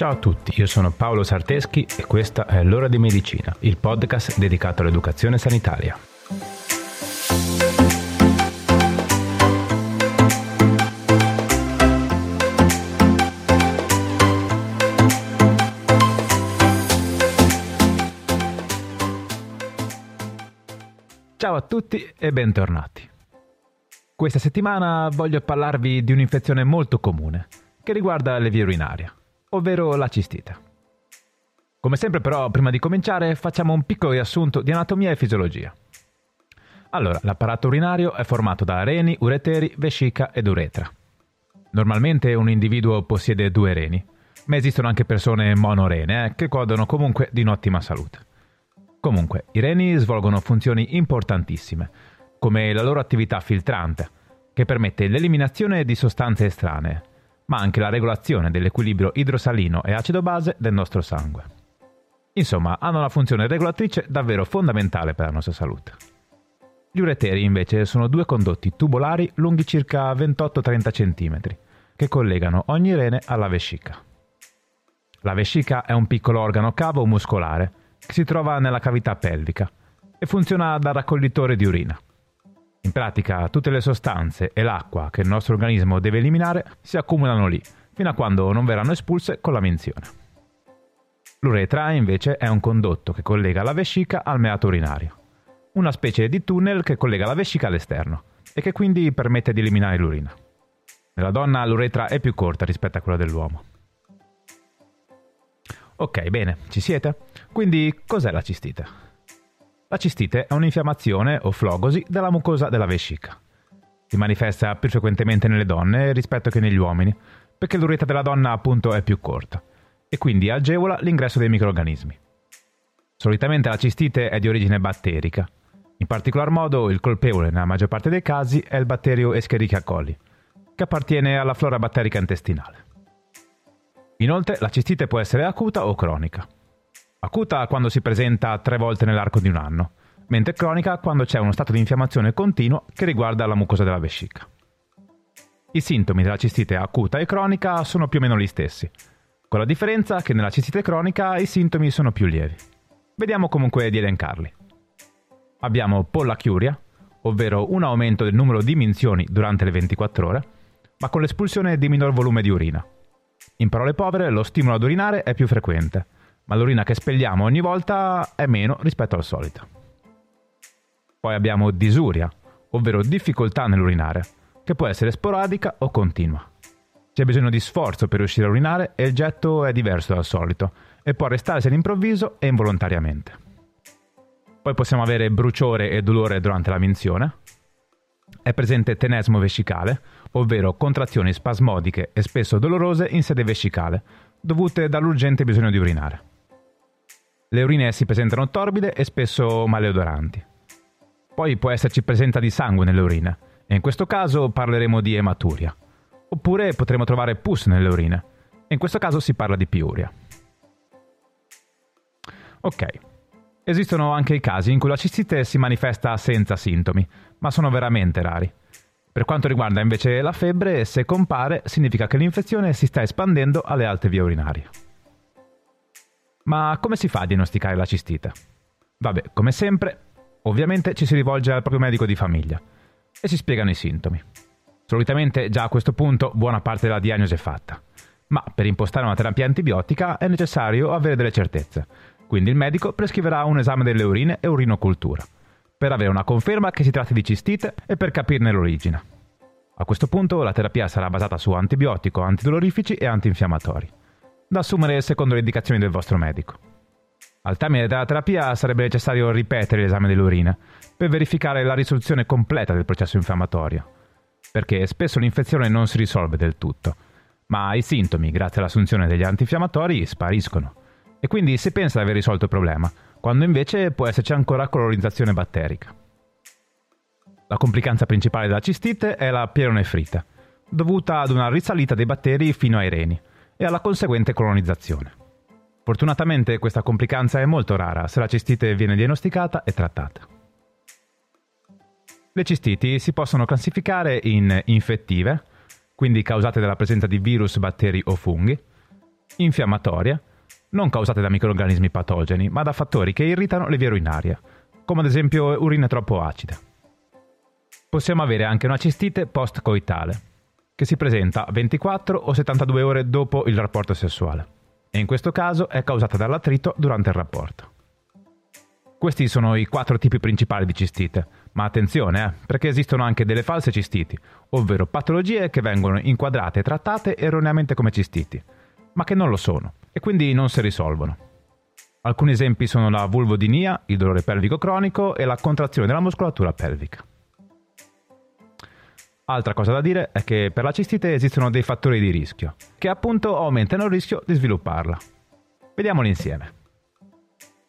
Ciao a tutti, io sono Paolo Sarteschi e questa è L'ora di medicina, il podcast dedicato all'educazione sanitaria. Ciao a tutti e bentornati. Questa settimana voglio parlarvi di un'infezione molto comune che riguarda le vie urinarie ovvero la cistite. Come sempre però, prima di cominciare, facciamo un piccolo riassunto di anatomia e fisiologia. Allora, l'apparato urinario è formato da reni, ureteri, vescica ed uretra. Normalmente un individuo possiede due reni, ma esistono anche persone monorene eh, che godono comunque di un'ottima salute. Comunque, i reni svolgono funzioni importantissime, come la loro attività filtrante, che permette l'eliminazione di sostanze estranee, ma anche la regolazione dell'equilibrio idrosalino e acido-base del nostro sangue. Insomma, hanno una funzione regolatrice davvero fondamentale per la nostra salute. Gli ureteri invece sono due condotti tubolari lunghi circa 28-30 cm, che collegano ogni rene alla vescica. La vescica è un piccolo organo cavo muscolare che si trova nella cavità pelvica e funziona da raccoglitore di urina. In pratica tutte le sostanze e l'acqua che il nostro organismo deve eliminare si accumulano lì, fino a quando non verranno espulse con la menzione. L'uretra invece è un condotto che collega la vescica al meato urinario, una specie di tunnel che collega la vescica all'esterno e che quindi permette di eliminare l'urina. Nella donna l'uretra è più corta rispetto a quella dell'uomo. Ok, bene, ci siete? Quindi cos'è la cistite? La cistite è un'infiammazione o flogosi della mucosa della vescica. Si manifesta più frequentemente nelle donne rispetto che negli uomini, perché l'uretra della donna appunto è più corta e quindi agevola l'ingresso dei microrganismi. Solitamente la cistite è di origine batterica. In particolar modo il colpevole nella maggior parte dei casi è il batterio Escherichia coli, che appartiene alla flora batterica intestinale. Inoltre la cistite può essere acuta o cronica. Acuta quando si presenta tre volte nell'arco di un anno, mentre cronica quando c'è uno stato di infiammazione continuo che riguarda la mucosa della vescica. I sintomi della cistite acuta e cronica sono più o meno gli stessi, con la differenza che nella cistite cronica i sintomi sono più lievi. Vediamo comunque di elencarli. Abbiamo pollachiuria, ovvero un aumento del numero di minzioni durante le 24 ore, ma con l'espulsione di minor volume di urina. In parole povere, lo stimolo ad urinare è più frequente, ma l'urina che espelliamo ogni volta è meno rispetto al solito. Poi abbiamo disuria, ovvero difficoltà nell'urinare, che può essere sporadica o continua. C'è bisogno di sforzo per riuscire a urinare e il getto è diverso dal solito e può arrestarsi all'improvviso e involontariamente. Poi possiamo avere bruciore e dolore durante la minzione. È presente tenesmo vescicale, ovvero contrazioni spasmodiche e spesso dolorose in sede vescicale, dovute dall'urgente bisogno di urinare. Le urine si presentano torbide e spesso maleodoranti. Poi può esserci presenza di sangue nelle urine, e in questo caso parleremo di ematuria. Oppure potremo trovare pus nelle urine, e in questo caso si parla di piuria. Ok, esistono anche i casi in cui la cistite si manifesta senza sintomi, ma sono veramente rari. Per quanto riguarda invece la febbre, se compare significa che l'infezione si sta espandendo alle alte vie urinarie. Ma come si fa a diagnosticare la cistite? Vabbè, come sempre, ovviamente ci si rivolge al proprio medico di famiglia e si spiegano i sintomi. Solitamente già a questo punto buona parte della diagnosi è fatta, ma per impostare una terapia antibiotica è necessario avere delle certezze, quindi il medico prescriverà un esame delle urine e urinocultura, per avere una conferma che si tratti di cistite e per capirne l'origine. A questo punto la terapia sarà basata su antibiotico, antidolorifici e antinfiammatori da assumere secondo le indicazioni del vostro medico. Al termine della terapia sarebbe necessario ripetere l'esame dell'urina per verificare la risoluzione completa del processo infiammatorio, perché spesso l'infezione non si risolve del tutto, ma i sintomi, grazie all'assunzione degli antinfiammatori, spariscono e quindi si pensa di aver risolto il problema, quando invece può esserci ancora colonizzazione batterica. La complicanza principale della cistite è la pielonefrite, dovuta ad una risalita dei batteri fino ai reni, e alla conseguente colonizzazione. Fortunatamente questa complicanza è molto rara se la cistite viene diagnosticata e trattata. Le cistiti si possono classificare in infettive, quindi causate dalla presenza di virus, batteri o funghi, infiammatoria, non causate da microrganismi patogeni, ma da fattori che irritano le vie urinarie, come ad esempio urina troppo acida. Possiamo avere anche una cistite post-coitale, che si presenta 24 o 72 ore dopo il rapporto sessuale, e in questo caso è causata dall'attrito durante il rapporto. Questi sono i quattro tipi principali di cistite, ma attenzione, eh, perché esistono anche delle false cistiti, ovvero patologie che vengono inquadrate e trattate erroneamente come cistiti, ma che non lo sono, e quindi non si risolvono. Alcuni esempi sono la vulvodinia, il dolore pelvico cronico e la contrazione della muscolatura pelvica. Altra cosa da dire è che per la cistite esistono dei fattori di rischio, che appunto aumentano il rischio di svilupparla. Vediamoli insieme.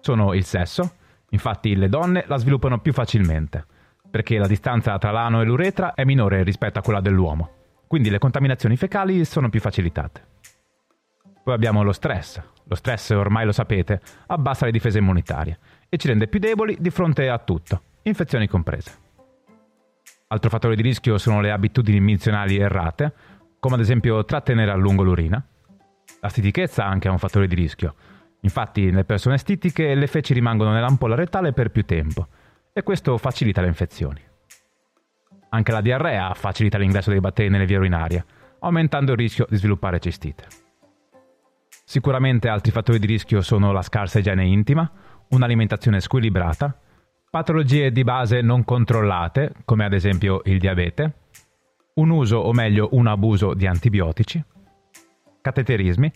Sono il sesso, Infatti le donne la sviluppano più facilmente, perché la distanza tra l'ano e l'uretra è minore rispetto a quella dell'uomo, quindi le contaminazioni fecali sono più facilitate. Poi abbiamo lo stress. Lo stress, ormai lo sapete, abbassa le difese immunitarie e ci rende più deboli di fronte a tutto, infezioni comprese. Altro fattore di rischio sono le abitudini mizionali errate, come ad esempio trattenere a lungo l'urina. La stitichezza anche è un fattore di rischio, Infatti nelle persone stitiche le feci rimangono nell'ampolla rettale per più tempo e questo facilita le infezioni. Anche la diarrea facilita l'ingresso dei batteri nelle vie urinarie, aumentando il rischio di sviluppare cistite. Sicuramente altri fattori di rischio sono la scarsa igiene intima, un'alimentazione squilibrata, patologie di base non controllate, come ad esempio il diabete, un uso o meglio un abuso di antibiotici, cateterismi,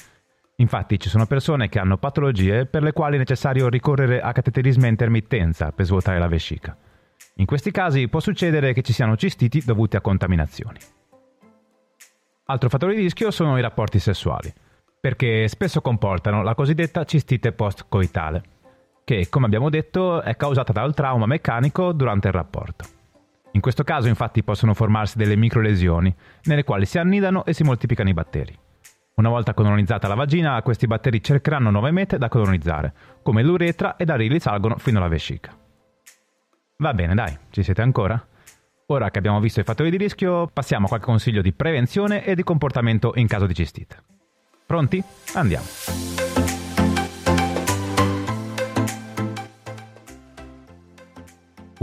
Infatti ci sono persone che hanno patologie per le quali è necessario ricorrere a cateterismo a intermittenza per svuotare la vescica. In questi casi può succedere che ci siano cistiti dovuti a contaminazioni. Altro fattore di rischio sono i rapporti sessuali, perché spesso comportano la cosiddetta cistite post-coitale, che, come abbiamo detto, è causata dal trauma meccanico durante il rapporto. In questo caso infatti possono formarsi delle microlesioni, nelle quali si annidano e si moltiplicano i batteri. Una volta colonizzata la vagina, questi batteri cercheranno nuove mete da colonizzare, come l'uretra, e da lì risalgono fino alla vescica. Va bene, dai, ci siete ancora? Ora che abbiamo visto i fattori di rischio, passiamo a qualche consiglio di prevenzione e di comportamento in caso di cistite. Pronti? Andiamo.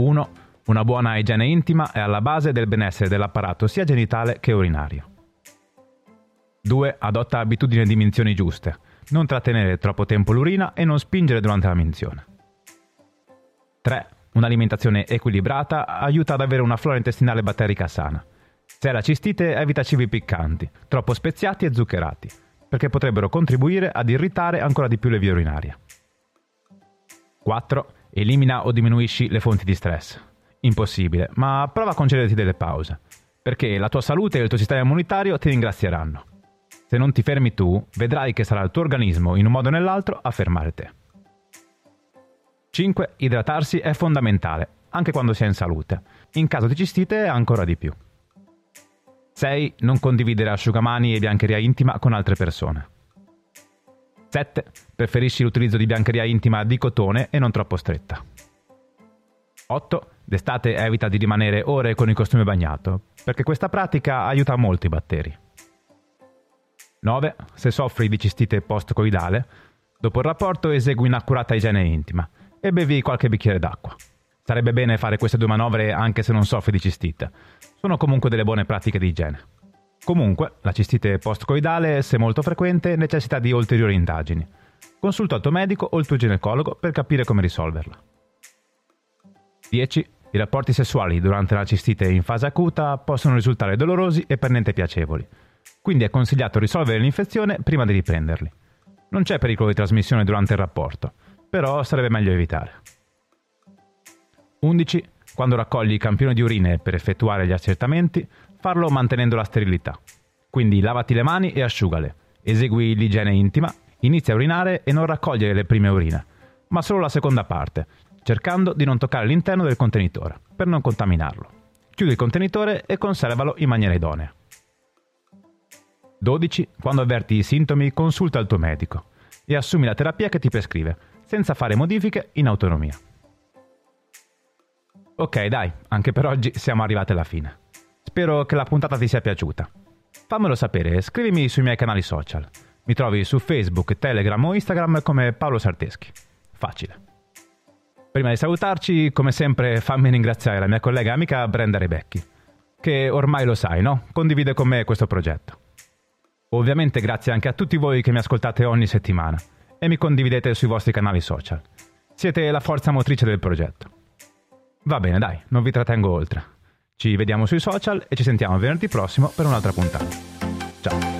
Uno, Una buona igiene intima è alla base del benessere dell'apparato sia genitale che urinario. 2. Adotta abitudini e dimensioni giuste. Non trattenere troppo tempo l'urina e non spingere durante la minzione. 3. Un'alimentazione equilibrata aiuta ad avere una flora intestinale batterica sana. Se hai la cistite, evita cibi piccanti, troppo speziati e zuccherati, perché potrebbero contribuire ad irritare ancora di più le vie urinarie. 4. Elimina o diminuisci le fonti di stress. Impossibile, ma prova a concederti delle pause, perché la tua salute e il tuo sistema immunitario ti ringrazieranno. Se non ti fermi tu, vedrai che sarà il tuo organismo, in un modo o nell'altro, a fermare te. 5. Idratarsi è fondamentale, anche quando si è in salute. In caso di cistite ancora di più. 6. Non condividere asciugamani e biancheria intima con altre persone. 7. Preferisci l'utilizzo di biancheria intima di cotone e non troppo stretta. 8. D'estate evita di rimanere ore con il costume bagnato, perché questa pratica aiuta molto i batteri. 9. Se soffri di cistite post-coidale, dopo il rapporto esegui un'accurata igiene intima e bevi qualche bicchiere d'acqua. Sarebbe bene fare queste due manovre anche se non soffri di cistite. Sono comunque delle buone pratiche di igiene. Comunque, la cistite post-coidale, se molto frequente, necessita di ulteriori indagini. Consulta il tuo medico o il tuo ginecologo per capire come risolverla. 10. I rapporti sessuali durante la cistite in fase acuta possono risultare dolorosi e per niente piacevoli quindi è consigliato risolvere l'infezione prima di riprenderli. Non c'è pericolo di trasmissione durante il rapporto, però sarebbe meglio evitare. 11. Quando raccogli i campioni di urine per effettuare gli accertamenti, farlo mantenendo la sterilità. Quindi lavati le mani e asciugale, esegui l'igiene intima, inizia a urinare e non raccogliere le prime urine, ma solo la seconda parte, cercando di non toccare l'interno del contenitore, per non contaminarlo. Chiudi il contenitore e conservalo in maniera idonea. 12. Quando avverti i sintomi, consulta il tuo medico e assumi la terapia che ti prescrive, senza fare modifiche in autonomia. Ok, dai, anche per oggi siamo arrivati alla fine. Spero che la puntata ti sia piaciuta. Fammelo sapere, scrivimi sui miei canali social. Mi trovi su Facebook, Telegram o Instagram come Paolo Sarteschi. Facile. Prima di salutarci, come sempre, fammi ringraziare la mia collega e amica Brenda Rebecchi, che ormai lo sai, no? Condivide con me questo progetto. Ovviamente grazie anche a tutti voi che mi ascoltate ogni settimana e mi condividete sui vostri canali social. Siete la forza motrice del progetto. Va bene, dai, non vi trattengo oltre. Ci vediamo sui social e ci sentiamo venerdì prossimo per un'altra puntata. Ciao.